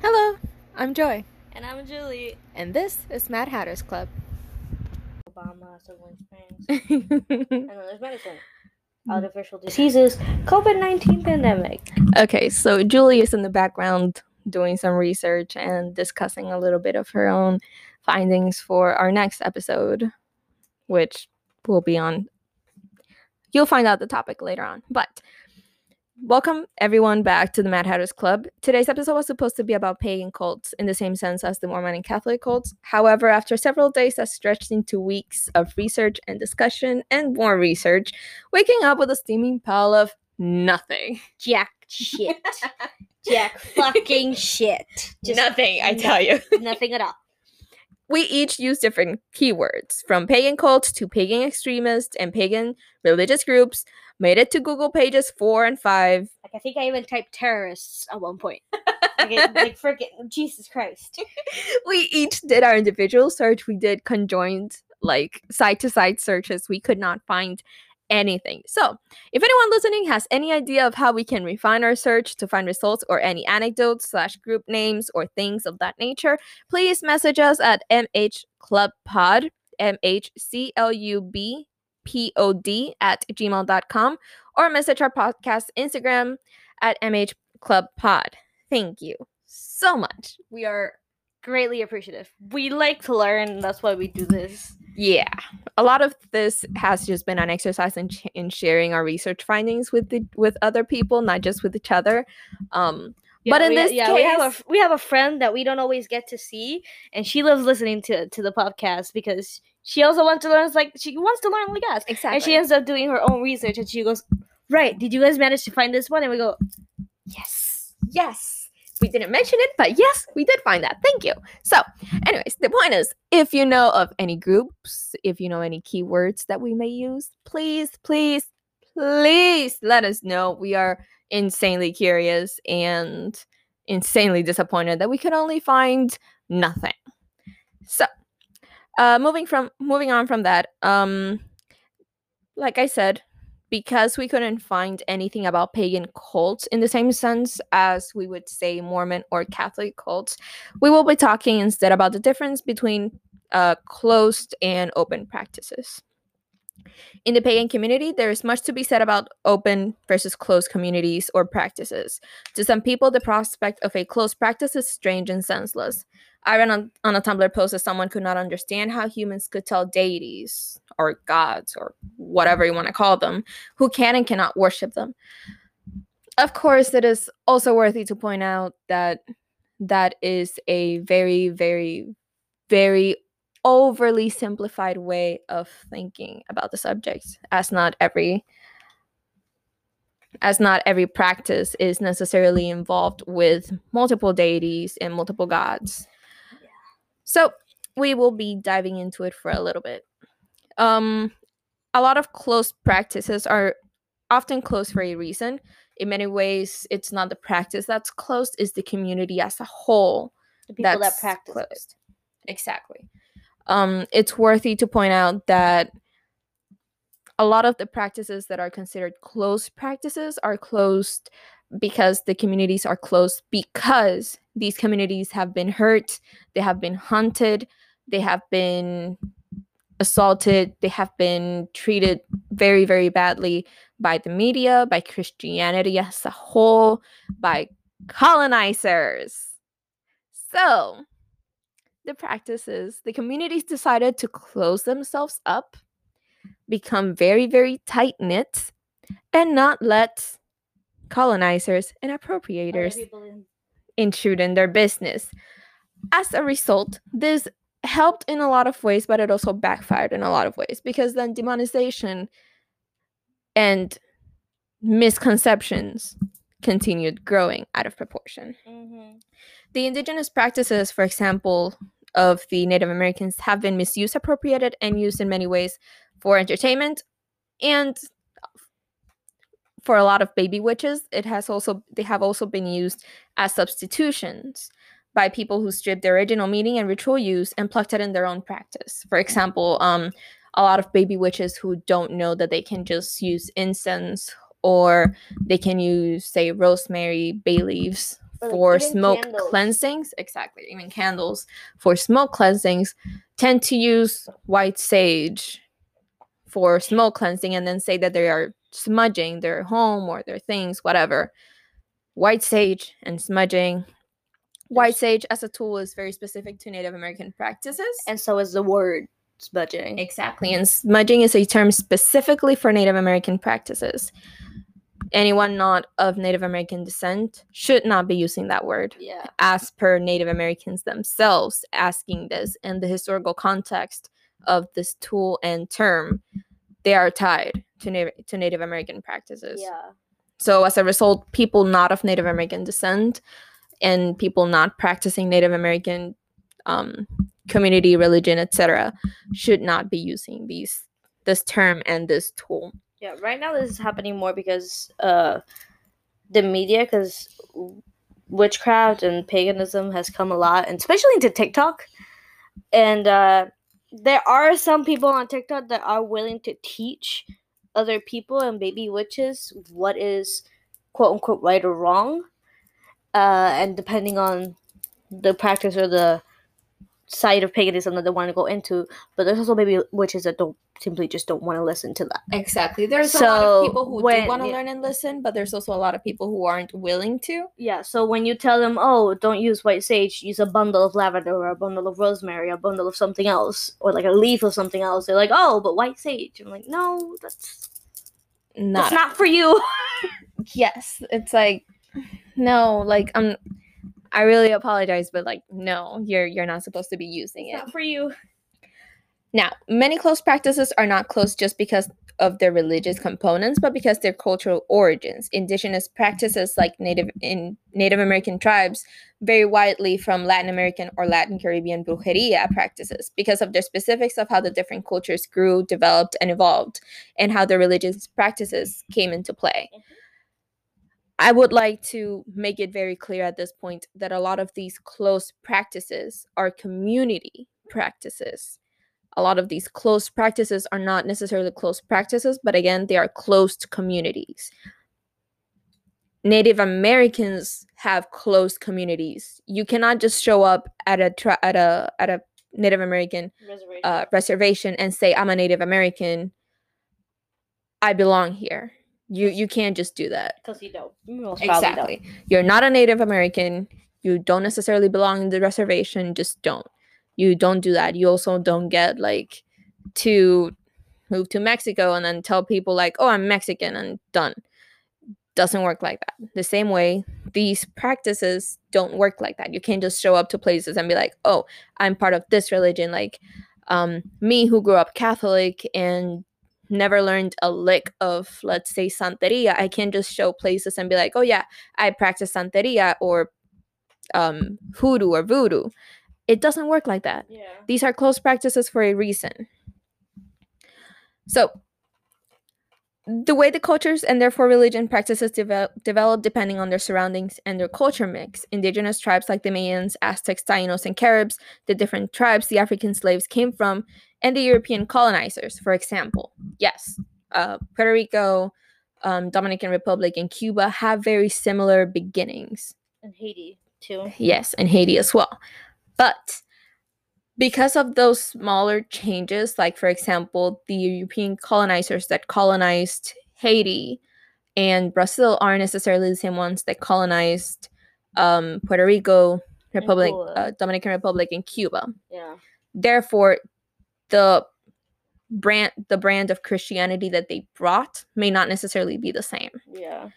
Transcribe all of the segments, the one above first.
Hello, I'm Joy, And I'm Julie. and this is Mad Hatters Club. Obama, Sutherland Springs. and then there's medicine. Artificial diseases, COVID 19 pandemic. okay, so Julie is in the background doing some research and discussing a little bit of her own findings for our next episode, which will be on. You'll find out the topic later on. But welcome everyone back to the Mad Hatters Club. Today's episode was supposed to be about pagan cults in the same sense as the Mormon and Catholic cults. However, after several days that stretched into weeks of research and discussion and more research, waking up with a steaming pile of nothing. Jack shit. Jack fucking shit. Just nothing, I tell you. nothing at all. We each use different keywords from pagan cults to pagan extremists and pagan religious groups made it to google pages four and five Like, I think I even typed terrorists at one point. Like, like freaking Jesus Christ. we each did our individual search we did conjoined like side to side searches we could not find anything so if anyone listening has any idea of how we can refine our search to find results or any anecdotes slash group names or things of that nature please message us at mh club pod m-h-c-l-u-b p-o-d at gmail.com or message our podcast instagram at mh club pod thank you so much we are Greatly appreciative. We like to learn. That's why we do this. Yeah a lot of this has just been an exercise in, sh- in sharing our research findings with the with other people not just with each other um But in we, this yeah, we have a we have a friend that we don't always get to see, and she loves listening to to the podcast because she also wants to learn. Like she wants to learn like us, exactly and she ends up doing her own research. And she goes, "Right? Did you guys manage to find this one?" And we go, yes yes we didn't mention it but yes we did find that. Thank you. So anyways the point is if you know of any groups if you know any keywords that we may use please please please let us know. We are insanely curious and insanely disappointed that we could only find nothing. So uh moving from moving on from that um like i said because we couldn't find anything about pagan cults in the same sense as we would say Mormon or Catholic cults, we will be talking instead about the difference between uh, closed and open practices. In the pagan community, there is much to be said about open versus closed communities or practices. To some people, the prospect of a closed practice is strange and senseless. I ran on, on a Tumblr post that someone could not understand how humans could tell deities or gods or whatever you want to call them who can and cannot worship them. Of course, it is also worthy to point out that that is a very, very, very overly simplified way of thinking about the subject, as not every as not every practice is necessarily involved with multiple deities and multiple gods. So we will be diving into it for a little bit. Um, a lot of closed practices are often closed for a reason. In many ways, it's not the practice that's closed; it's the community as a whole the people that practice. closed. Exactly. Um, it's worthy to point out that a lot of the practices that are considered closed practices are closed because the communities are closed because these communities have been hurt, they have been hunted, they have been assaulted, they have been treated very, very badly by the media, by Christianity as a whole, by colonizers. So, the practices, the communities decided to close themselves up, become very, very tight knit, and not let colonizers and appropriators in- intrude in their business. As a result, this helped in a lot of ways, but it also backfired in a lot of ways because then demonization and misconceptions continued growing out of proportion. Mhm. The indigenous practices, for example, of the Native Americans have been misused, appropriated, and used in many ways for entertainment and for a lot of baby witches. It has also they have also been used as substitutions by people who stripped the original meaning and ritual use and plucked it in their own practice. For example, um, a lot of baby witches who don't know that they can just use incense or they can use, say, rosemary, bay leaves Or, for smoke candles. cleansings. Exactly, even candles for smoke cleansings tend to use white sage for smoke cleansing and then say that they are smudging their home or their things, whatever. White sage and smudging. White sage as a tool is very specific to Native American practices. And so is the word smudging. Exactly. And smudging is a term specifically for Native American practices. Anyone not of Native American descent should not be using that word yeah. as per Native Americans themselves asking this and the historical context of this tool and term, they are tied to, Native to Native American practices. Yeah. So as a result, people not of Native American descent and people not practicing Native American um, community, religion, etc., should not be using these this term and this tool. Yeah, right now this is happening more because uh the media cuz witchcraft and paganism has come a lot and especially into TikTok. And uh there are some people on TikTok that are willing to teach other people and baby witches what is quote unquote right or wrong. Uh and depending on the practice or the side of paganism that they want to go into, but there's also maybe witches that don't simply just don't want to listen to that. Exactly. There's a lot So, of people who when- do want to yeah. learn and listen, but there's also a lot of people who aren't willing to. Yeah, so when you tell them, oh, don't use white sage, use a bundle of lavender or a bundle of rosemary, a bundle of something else, or like a leaf of something else, they're like, oh, but white sage. I'm like, no, that's Not that's not for you. yes it's like no like i'm i really apologize but like no you're you're not supposed to be using it. not for you. now many close practices are not close just because of their religious components but because their cultural origins. Indigenous practices like native in native american tribes vary widely from latin american or latin caribbean brujeria practices because of their specifics of how the different cultures grew developed and evolved and how their religious practices came into play mm-hmm. I would like to make it very clear at this point that a lot of these close practices are community practices. A lot of these close practices are not necessarily close practices, but again, they are closed communities. Native Americans have closed communities. You cannot just show up at a tri- at a at a Native American Reservation. uh, reservation and say I'm a Native American. I belong here. You you can't just do that. Because you don't. Most probably don't. Exactly. You're not a Native American. You don't necessarily belong in the reservation. Just don't. You don't do that. You also don't get like to move to Mexico and then tell people like, "Oh, I'm Mexican," and done. Doesn't work like that. The same way these practices don't work like that. You can't just show up to places and be like, "Oh, I'm part of this religion." Like um, me, who grew up Catholic and never learned a lick of, let's say, Santeria, I can't just show places and be like, "Oh yeah, I practice Santeria or um, hoodoo or voodoo." It doesn't work like that. Yeah. These are close practices for a reason. So, the way the cultures and therefore religion practices develop, develop depending on their surroundings and their culture mix. Indigenous tribes like the Mayans, Aztecs, Tainos, and Caribs, the different tribes the African slaves came from, and the European colonizers, for example. Yes, uh, Puerto Rico, um, Dominican Republic, and Cuba have very similar beginnings. And Haiti, too. Yes, and Haiti as well. But because of those smaller changes, like for example, the European colonizers that colonized Haiti and Brazil aren't necessarily the same ones that colonized um, Puerto Rico, Republic, uh, Dominican Republic, and Cuba. Yeah. Therefore, the brand the brand of Christianity that they brought may not necessarily be the same Yeah.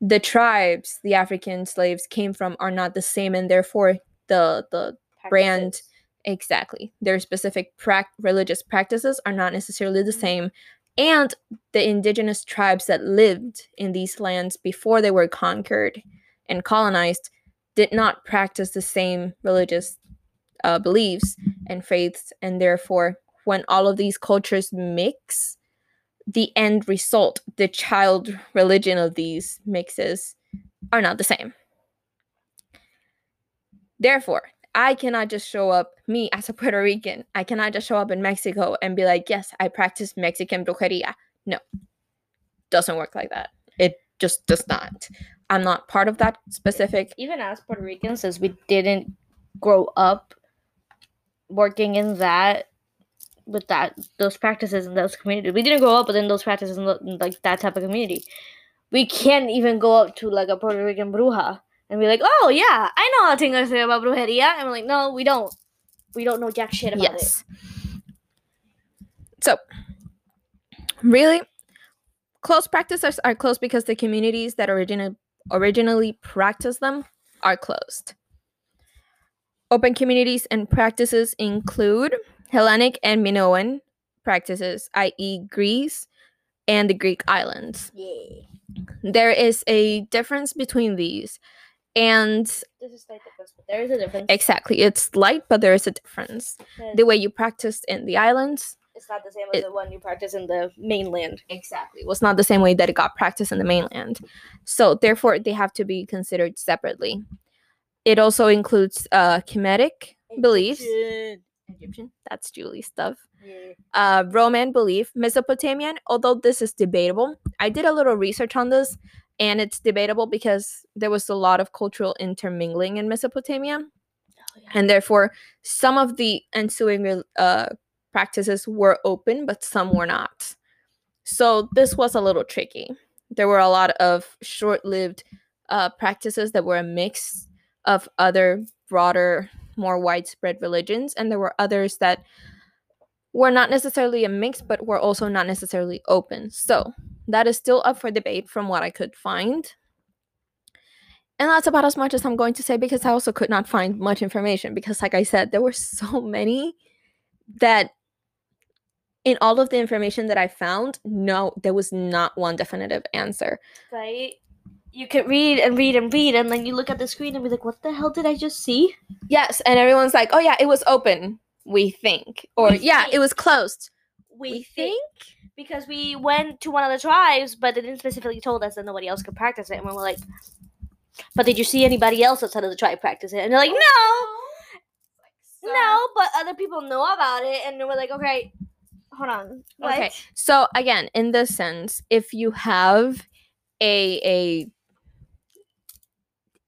the tribes the African slaves came from are not the same, and therefore the the Brand. Exactly their specific prac- religious practices are not necessarily the Mhm. same, and the indigenous tribes that lived in these lands before they were conquered and colonized did not practice the same religious uh, beliefs and faiths, and therefore when all of these cultures mix the end result, the child religion of these mixes, are not the same. Therefore, I cannot just show up, me as a Puerto Rican, I cannot just show up in Mexico and be like, yes, I practice Mexican brujeria. No, doesn't work like that. It just does not. I'm not part of that specific. Even as Puerto Ricans, since we didn't grow up working in that with that those practices in those communities. We didn't grow up within those practices in like that type of community. We can't even go up to like a Puerto Rican bruja and be like, "Oh yeah, I know a thing or two about brujeria," and we're like, "No, we don't. We don't know jack shit about Yes. So, really, close practices are closed because the communities that origina- originally practice them are closed. Open communities and practices include Hellenic and Minoan practices, i.e., Greece and the Greek islands. it." Yeah. There is a difference between these, and This is slight difference, but there is a difference. exactly, it's light, but there is a difference. The way you practiced in the islands it's not the same as it- the one you practice in the mainland. exactly was not the same way that it got practiced in the mainland. So therefore, they have to be considered separately. It also includes uh, Kemetic beliefs. Egyptian. Egyptian. That's Julie's stuff. Yeah. Uh, Roman belief, Mesopotamian. Although this is debatable, I did a little research on this, and it's debatable because there was a lot of cultural intermingling in Mesopotamia. Oh, yeah. and therefore some of the ensuing uh, practices were open but some were not so this was a little tricky there were a lot of short-lived uh, practices that were a mix of other broader more widespread religions and there were others that were not necessarily a mix but were also not necessarily open so that is still up for debate from what i could find and that's about as much as I'm going to say because I also could not find much information because, like I said, there were so many that in all of the information that I found, no, there was not one definitive answer. right? You could read and read and read, and then you look at the screen and be like, "What the hell did I just see?" Yes, and everyone's like, oh, yeah, it was open, we think. Or, We yeah, it was closed. We, We think because we went to one of the tribes, but they didn't specifically told us that nobody else could practice it, and we were like, "But did you see anybody else outside of the tribe practice it?" And they're like, "No, no," but other people know about it, and we're like, "Okay, hold on, what?" Okay. So again, in this sense, if you have a a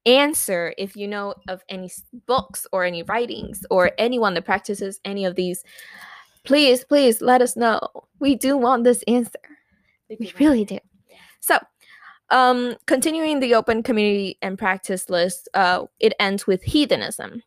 answer, if you know of any books or any writings or anyone that practices any of these, please, please let us know. We do want this answer. We really do. So, um, continuing the open community and practice list, uh, it ends with heathenism.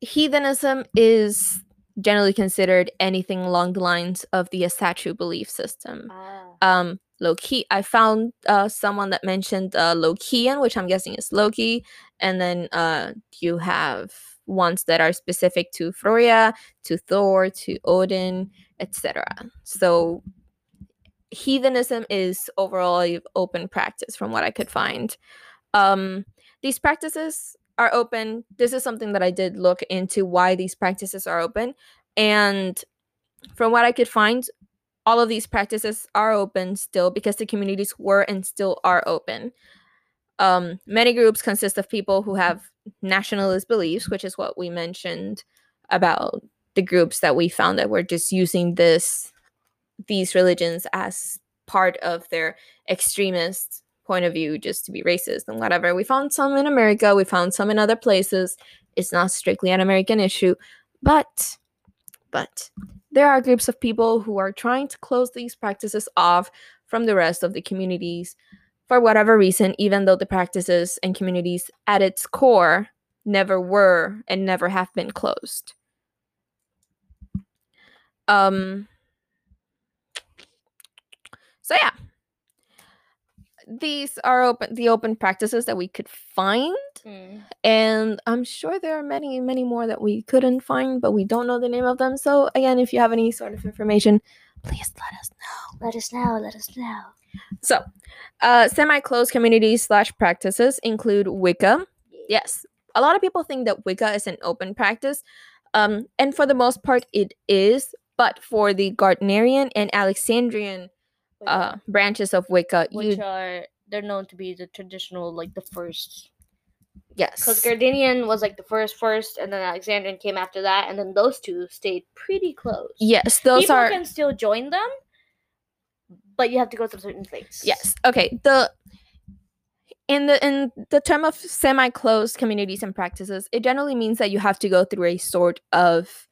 Heathenism is generally considered anything along the lines of the Asatru belief system. Ah. Um, Loki, I found uh, someone that mentioned uh, Lokian, which I'm guessing is Loki, and then uh, you have ones that are specific to Freya, to Thor, to Odin, etc. So heathenism is overall open practice from what I could find. Um, these practices are open. This is something that I did look into why these practices are open. And from what I could find, all of these practices are open still because the communities were and still are open. Um, many groups consist of people who have nationalist beliefs, which is what we mentioned about the groups that we found that were just using this these religions as part of their extremist point of view just to be racist and whatever. We found some in America, we found some in other places. It's not strictly an American issue, but but there are groups of people who are trying to close these practices off from the rest of the communities for whatever reason, even though the practices and communities at its core never were and never have been closed. Um so yeah. These are open the open practices that we could find Mm. and I'm sure there are many, many more that we couldn't find, but we don't know the name of them. So, again, if you have any sort of information, please let us know. Let us know. Let us know. So, uh, semi-closed communities slash practices include Wicca. Yes, a lot of people think that Wicca is an open practice, um, and for the most part, it is. But for the Gardnerian and Alexandrian uh, branches of Wicca, which you are they're known to be the traditional, like the first Yes. Because Gardnerian was like the first, first, and then Alexandrian came after that, and then those two stayed pretty close. Yes, those are People are can still join them, but you have to go through certain things. Yes. Okay. The in the in the term of semi-closed communities and practices, it generally means that you have to go through a sort of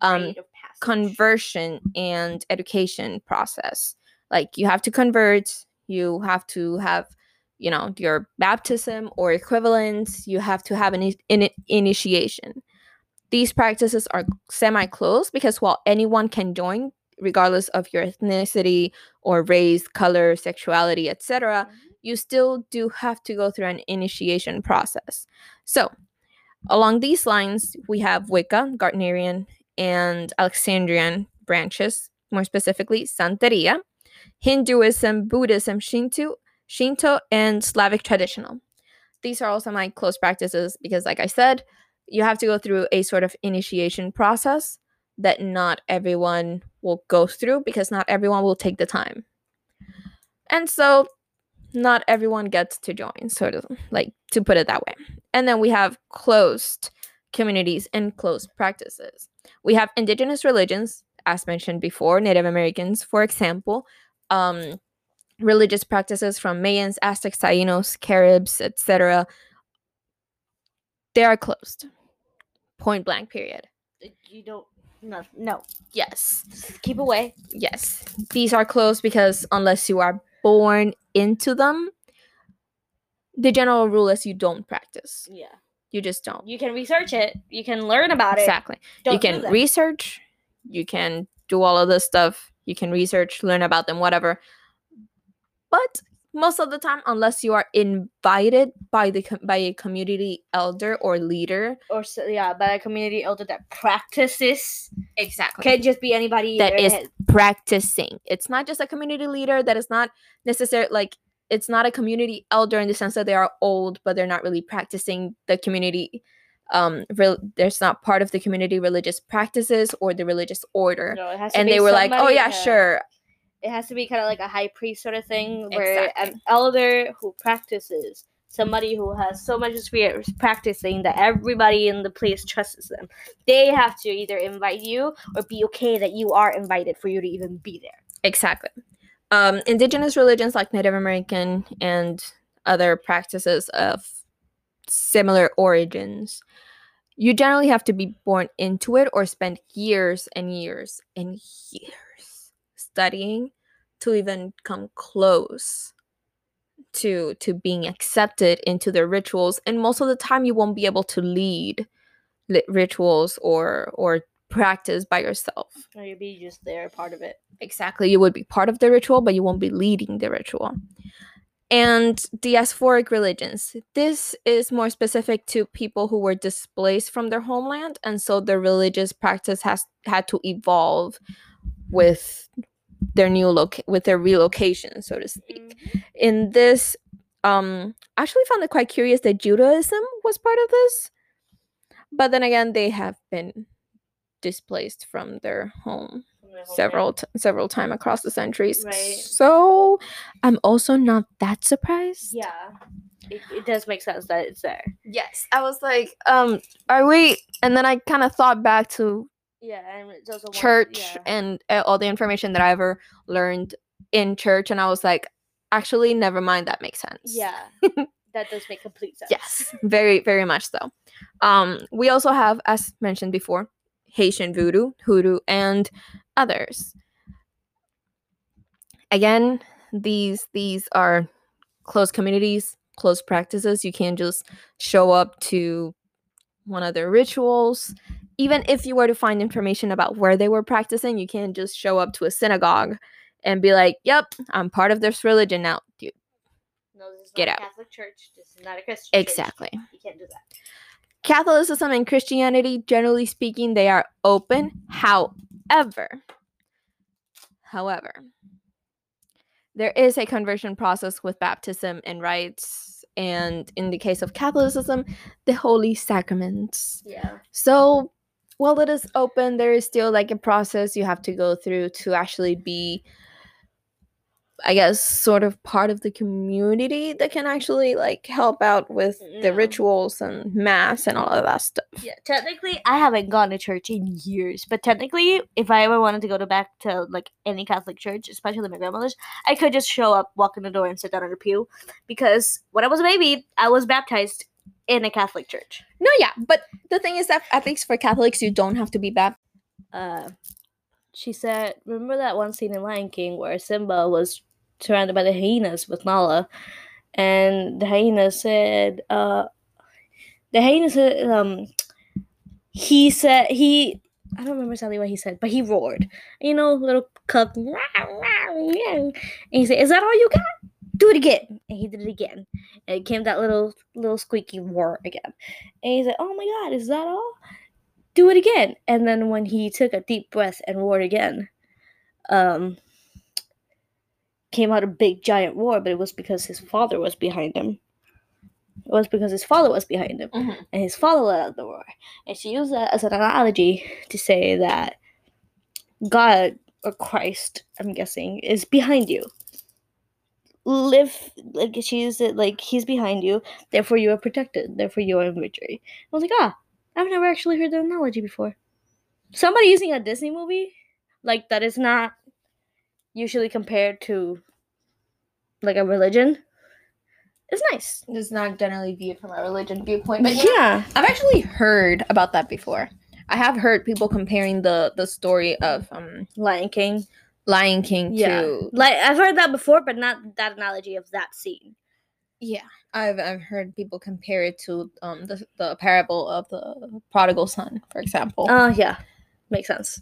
um of conversion and education process. Like you have to convert, you have to have, you know, your baptism or equivalent, you have to have an in, initiation. These practices are semi-closed because while anyone can join, regardless of your ethnicity or race, color, sexuality, etc., mm-hmm. you still do have to go through an initiation process. So, along these lines, we have Wicca, Gardnerian, and Alexandrian branches, more specifically Santeria, Hinduism, Buddhism, Shinto, Shinto, and Slavic traditional. These are also my close practices because, like I said, you have to go through a sort of initiation process that not everyone will go through because not everyone will take the time. And so not everyone gets to join, sort of like to put it that way. And then we have closed communities and closed practices. We have indigenous religions, as mentioned before, Native Americans, for example, um, religious practices from Mayans, Aztecs, Tainos, Caribs, etc. They are closed. Point blank, period. You don't. No. No. Yes. Keep away. Yes. These are closed because unless you are born into them, the general rule is you don't practice. Yeah. You just don't. You can research it. You can learn about it. Exactly. You can research, you can do all of this stuff, you can research, learn about them, whatever. But most of the time, unless you are invited by the by a community elder or leader, or so, yeah, by a community elder that practices. exactly, Can't just be anybody that is practicing. It's not just a community leader that is not necessarily like it's not a community elder in the sense that they are old, but they're not really practicing the community. Um, real there's not part of the community religious practices or the religious order. No, it has to and they were like, "Oh yeah, uh, sure, It has to be kind of like a high priest sort of thing, where Exactly. an elder who practices, somebody who has so much experience practicing that everybody in the place trusts them. They have to either invite you or be okay that you are invited for you to even be there. Exactly. Um, indigenous religions like Native American and other practices of similar origins, you generally have to be born into it or spend years and years and years studying to even come close to to being accepted into their rituals and most of the time you won't be able to lead rituals or or practice by yourself Or you be just there, part of it. exactly you would be part of the ritual but you won't be leading the ritual and diasporic religions this is more specific to people who were displaced from their homeland and so their religious practice has had to evolve with their new loc with their relocation so to speak in this um I actually found it quite curious that judaism was part of this but then again they have been displaced from their home several t- several time across the centuries. Right. So I'm also not that surprised. Yeah. It, it does make sense that it's there. Yes, I was like, um, are we? And then I kind of thought back to Yeah, and it's also one- church yeah. and uh, all the information that I ever learned in church, and I was like, actually, never mind. That makes sense. Yeah, that does make complete sense. Yes, very, very much so. Um, we also have, as mentioned before, Haitian voodoo, hoodoo, and others. Again, these these are close communities, close practices. You can't just show up to one of their rituals. Even if you were to find information about where they were practicing, you can't just show up to a synagogue and be like, "Yep, I'm part of this religion now." Dude, No, this is Get out. Catholic church. This is not a Christian. church. exactly. You can't do that. Catholicism and Christianity, generally speaking, they are open. However, however, there is a conversion process with baptism and rites, and in the case of Catholicism, the holy sacraments. Yeah. So, while it is open, there is still like a process you have to go through to actually be I guess, sort of part of the community that can actually like help out with the rituals and mass and all of that stuff. Yeah, technically, I haven't gone to church in years. But technically, if I ever wanted to go to back to like any Catholic church, especially my grandmother's, I could just show up, walk in the door, and sit down in a pew. Because when I was a baby, I was baptized in a Catholic church. No, yeah, but the thing is that at least for Catholics, you don't have to be baptized. Uh, she said, "Remember that one scene in Lion King where Simba was surrounded by the hyenas with Nala, and the hyena said, uh, the hyena said, um, he said he." I don't remember exactly what he said, but he roared. You know, little cub. And he said, "Is that all you got? Do it again." And he did it again. And it came that little little squeaky roar again. And he said, "Oh my God, is that all? Do it again." And then when he took a deep breath and roared again, um, came out a big giant war, But it was because his father was behind him. It was because his father was behind him and his father led out the war. And she used that as an analogy to say that God or Christ, I'm guessing, is behind you. Live like she used it like he's behind you, therefore you are protected, therefore you are in victory. I was like, ah, I've never actually heard the analogy before. Somebody using a Disney movie like that is not usually compared to like a religion. It's nice. It's not generally viewed from a religion viewpoint, but yeah, yeah. I've actually heard about that before. I have heard people comparing the the story of um Lion King. Lion King Yeah. to Like I've heard that before, but not that analogy of that scene. yeah. I've I've heard people compare it to um the the parable of the prodigal son, for example. Oh yeah. Makes sense.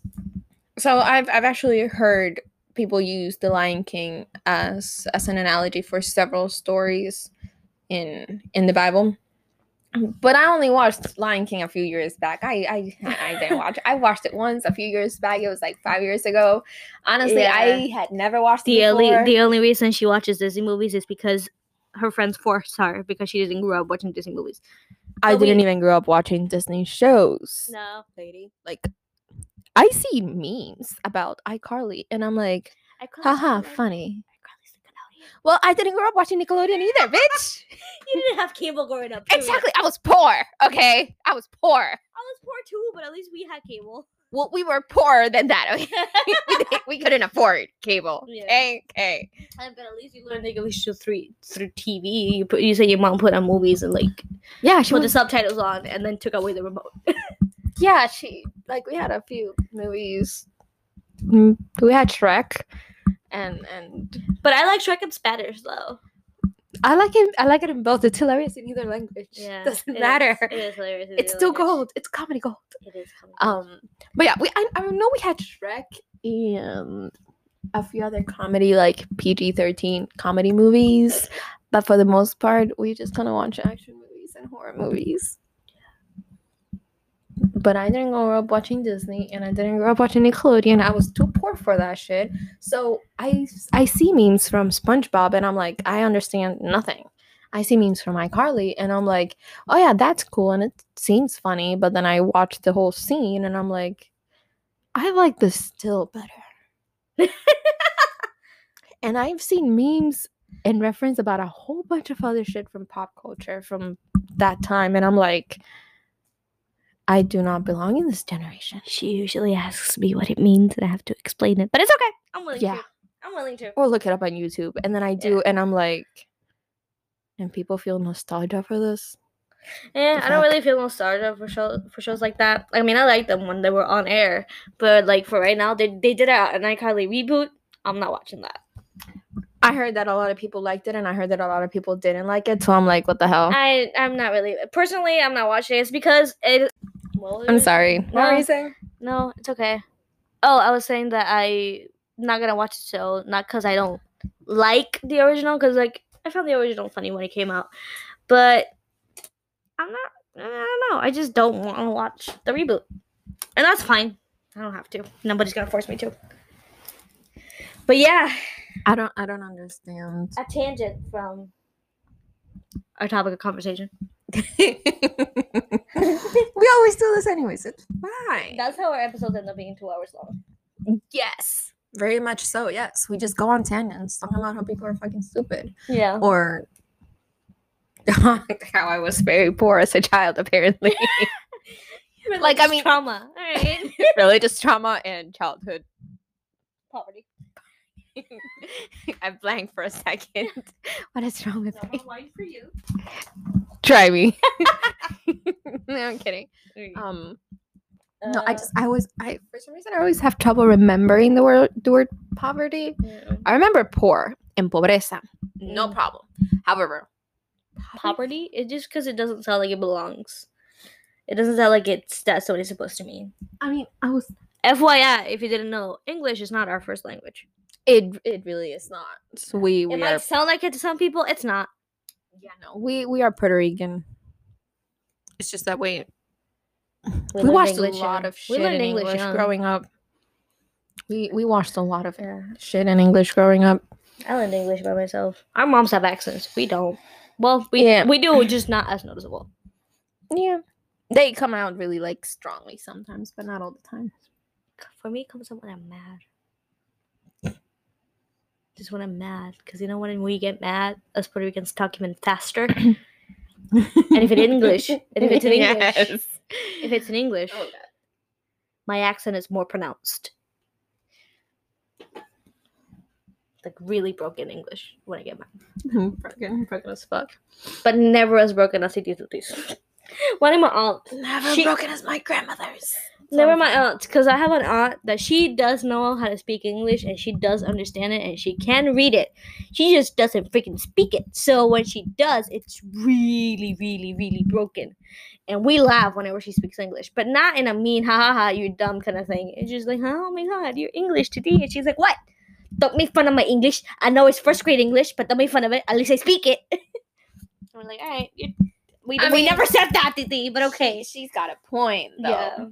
so I've I've actually heard people use the Lion King as as an analogy for several stories in in the Bible. But I only watched Lion King a few years back. I I, I didn't watch. it. I watched it once a few years back. It was like five years ago. Honestly, I had never watched The it only the only reason she watches Disney movies is because her friends forced her because she didn't grow up watching Disney movies. I but we- didn't even grow up watching Disney shows. No. lady. Like, I see memes about iCarly, and I'm like, haha, funny. Well, I didn't grow up watching Nickelodeon either, bitch. You didn't have cable growing up. period. exactly. I was poor. Okay, I was poor. I was poor too, but at least we had cable. Well, we were poorer than that. Okay, we, couldn't afford cable. Yeah. Okay, okay. And- but at least you learned English through through through TV. You put you say your mom put on movies and like Yeah, she put the subtitles on and then took away the remote. Yeah, she like we had a few movies. Mm, We had Shrek, and and But I like Shrek in Spanish though. I like it. I like it in both. It's hilarious in either language. Yeah, doesn't it matter. is- It is hilarious. in It's the still language. gold. It's comedy gold. It is comedy. Um, but yeah, we I, I know we had Shrek and a few other comedy like PG thirteen comedy movies, but for the most part, we just kind of watch action movies and horror movies. But I didn't grow up watching Disney, and I didn't grow up watching Nickelodeon. I was too poor for that shit. So I I see memes from SpongeBob, and I'm like, I understand nothing. I see memes from iCarly, and I'm like, oh yeah, that's cool, and it seems funny. But then I watch the whole scene, and I'm like, I like this still better. and I've seen memes and reference about a whole bunch of other shit from pop culture from that time, and I'm like, I do not belong in this generation. She usually asks me what it means, and I have to explain it. But it's okay. I'm willing Yeah. to. I'm willing to. Or look it up on YouTube, and then I do, and I'm like, and people feel nostalgia for this. Yeah, I don't really feel nostalgia for show for shows like that. I mean, I like them when they were on air, but like for right now, they they did a, an iCarly reboot. I'm not watching that. I heard that a lot of people liked it, and I heard that a lot of people didn't like it. So I'm like, what the hell? I I'm not really personally. I'm not watching it. It's because it. What I'm was it? sorry. What were No. you saying? No, it's okay. Oh, I was saying that I not gonna watch the show, not because I don't like the original, because like I found the original funny when it came out, but I'm not. I don't know. I just don't want to watch the reboot, and that's fine. I don't have to. Nobody's gonna force me to. But yeah, I don't. I don't understand. a tangent from our topic of conversation. we always do this anyways. It's fine. That's how our episodes end up being two hours long. yes. Very much so, yes. We just go on tangents talking about how people are fucking stupid. Yeah. Or how I was very poor as a child, apparently. Like, I mean- trauma. All right. just trauma and childhood. Poverty. I blanked for a second. What is wrong with me? wine for you. Try me. no, I'm kidding. Um, no, I just I was I for some reason I always have trouble remembering the word the word poverty. I remember poor and pobreza, no Mm. problem. However, poverty. It just because it doesn't sound like it belongs. It doesn't sound like it's that's what it's supposed to mean. I mean, I was FYI, if you didn't know, English is not our first language. It it really is not. So we It we might are sound like it to some people. It's not. yeah no we we are Puerto Rican. It's just that we we, watched English a lot young. of We shit learned in English English, young. growing up. We we watched a lot of Yeah. shit in English growing up. I learned English by myself. Our moms have accents. We don't. Well, we Yeah. we do, just not as noticeable. Yeah, they come out really like strongly sometimes, but not all the time. For me, it comes up when I'm mad. Just when I'm mad, because you know when we get mad, us Puerto Ricans talk even faster. and if it's English, and if it's in English, Yes. if it's in English, Oh, my accent is more pronounced. Like really broken English when I get mad. Broken, broken as fuck. But never as broken as it is. One of my aunts. Never She- broken as my grandmother's. Never my aunt, because I have an aunt that she does know how to speak English and she does understand it and she can read it. She just doesn't freaking speak it. So when she does, it's really, really, really broken. And we laugh whenever she speaks English, but not in a mean, ha ha ha, you're dumb kind of thing. It's just like, oh my god, you're English today. And she's like, what? Don't make fun of my English. I know it's first grade English, but don't make fun of it. At least I speak it. I'm like, all right, we, I we mean- never said that, Titi, but okay. she's got a point though. Yeah.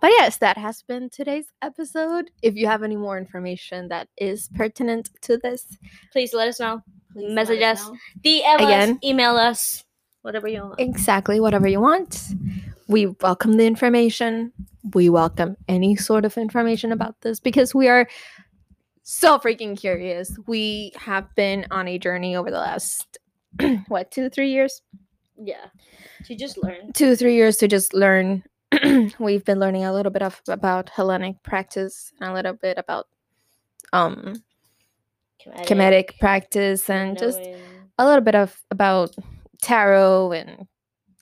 But yes, that has been today's episode. If you have any more information that is pertinent to this, Please let us know. please Message us. know. DM Again. us, email us, whatever you want. Exactly, whatever you want. We welcome the information. We welcome any sort of information about this because we are so freaking curious. We have been on a journey over the last, what, two, three years? Yeah. To just learn. Two, three years to just learn. We've been learning a little bit of about Hellenic practice and a little bit about um Kemetic practice and just a little bit of about tarot and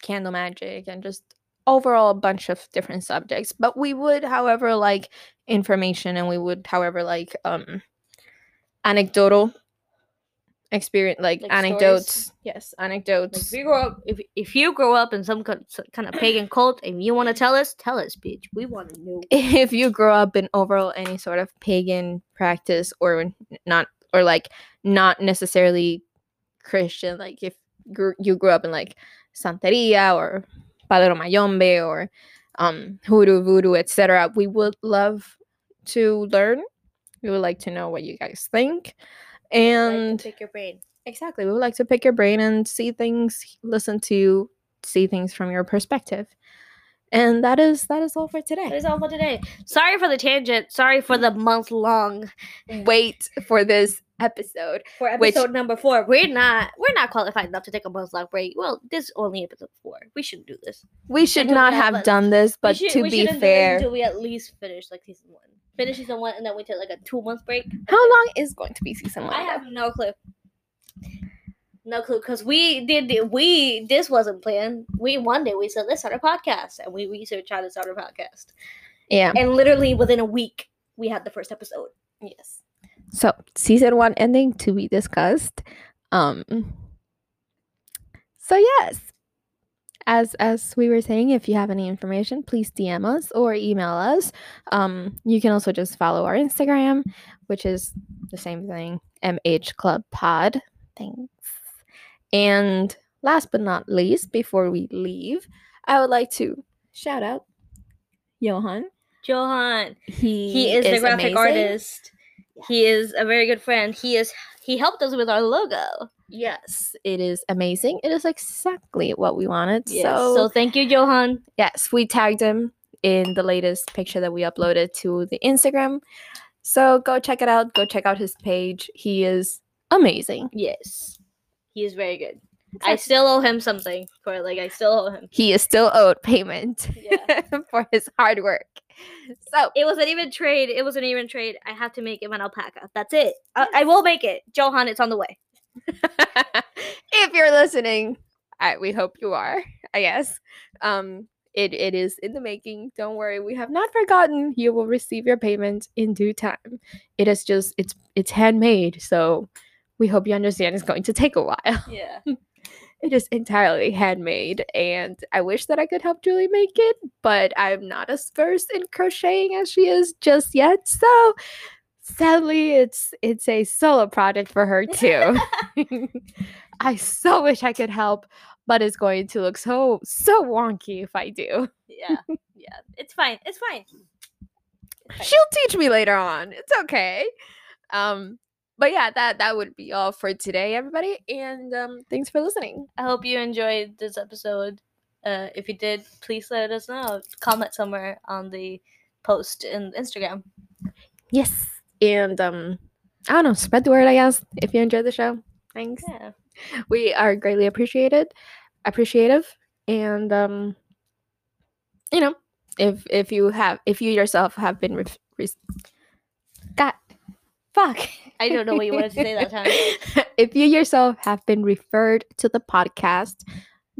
candle magic and just overall a bunch of different subjects. But we would however like information and we would however like um anecdotal experience like, Like anecdotes stories? yes Like anecdotes if you grow up, if, if you grow up in some kind kind of pagan cult and you want to tell us, tell us, bitch. We want to know. if you grow up in overall any sort of pagan practice or not or like not necessarily christian like if gr- you grew up in like santeria or padre mayombe or um hoodoo voodoo etc we would love to learn we would like to know what you guys think and pick your brain. exactly we would like to pick your brain and see things listen to see things from your perspective and that is that is all for today That is all for today. Sorry for the tangent. Sorry for the month long mm. wait for this episode. for Which- episode number four. We're not we're not qualified enough to take a month long break. Well, this is only episode four. We shouldn't do this. We should not have have done this, but should- to be do fair, until we at least finish like season one. Finish season one, and then we took like a two month break. how long is going to be season one? I have no clue. No clue, because we did we this wasn't planned. We one day we said let's start a podcast, and we researched how to start a podcast, Yeah. and literally within a week we had the first episode. Yes. So season one ending to be discussed. Um. So yes, as as we were saying, if you have any information, please DM us or email us. Um, you can also just follow our Instagram, which is the same thing, MH Club Pod. Thanks. And last but not least, before we leave, I would like to shout out Johan. Johan, He he is, the graphic amazing. artist. He is a very good friend. He is he helped us with our logo. Yes, it is amazing. It is exactly what we wanted. Yes. So, So thank you, Johan. yes, we tagged him in the latest picture that we uploaded to the Instagram. So go check it out. Go check out his page. He is amazing. Yes, he is very good. I still owe him something for like I still owe him. He is still owed payment Yeah. for his hard work. So It wasn't even trade. It wasn't even trade. I have to make him an alpaca. That's it. I, I will make it. Johan, it's on the way. if you're listening, I, we hope you are. I guess. Um, it, it is in the making. Don't worry, we have not forgotten. You will receive your payment in due time. It is just it's it's handmade, so we hope you understand. It's going to take a while. Yeah. It is entirely handmade, and I wish that I could help Julie make it, but I'm not as versed in crocheting as she is just yet. So sadly, it's it's a solo project for her too. I so wish I could help, but it's going to look so so wonky if I do. yeah. Yeah. It's fine. It's fine. It's fine. She'll teach me later on. It's okay. Um, but yeah, that that would be all for today, everybody, and um, thanks for listening. I hope you enjoyed this episode. Uh, if you did, please let us know. Comment somewhere on the post in Instagram. Yes, and um, I don't know, spread the word. I guess if you enjoyed the show, thanks. Yeah. We are greatly appreciated, appreciative, and um, you know, if if you have if you yourself have been ref- res- God, fuck. I don't know what you wanted to say that time. if you yourself have been referred to the podcast,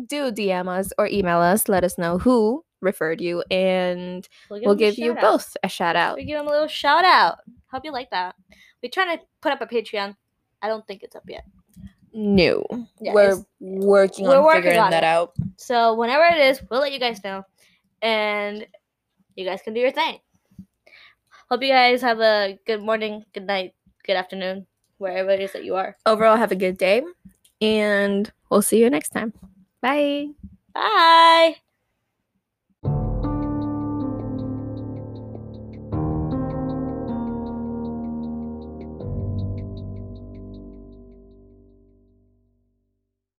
do DM us or email us. Let us know who referred you, and we'll them a give you out. both a shout out. We give them a little shout out. Hope you like that. We're trying to put up a Patreon. I don't think it's up yet. No, Yeah, we're working we're on working figuring on that it. out. So whenever it is, we'll let you guys know, and you guys can do your thing. Hope you guys have a good morning, good night, good afternoon, wherever it is that you are. Overall, have a good day, and we'll see you next time. Bye. Bye.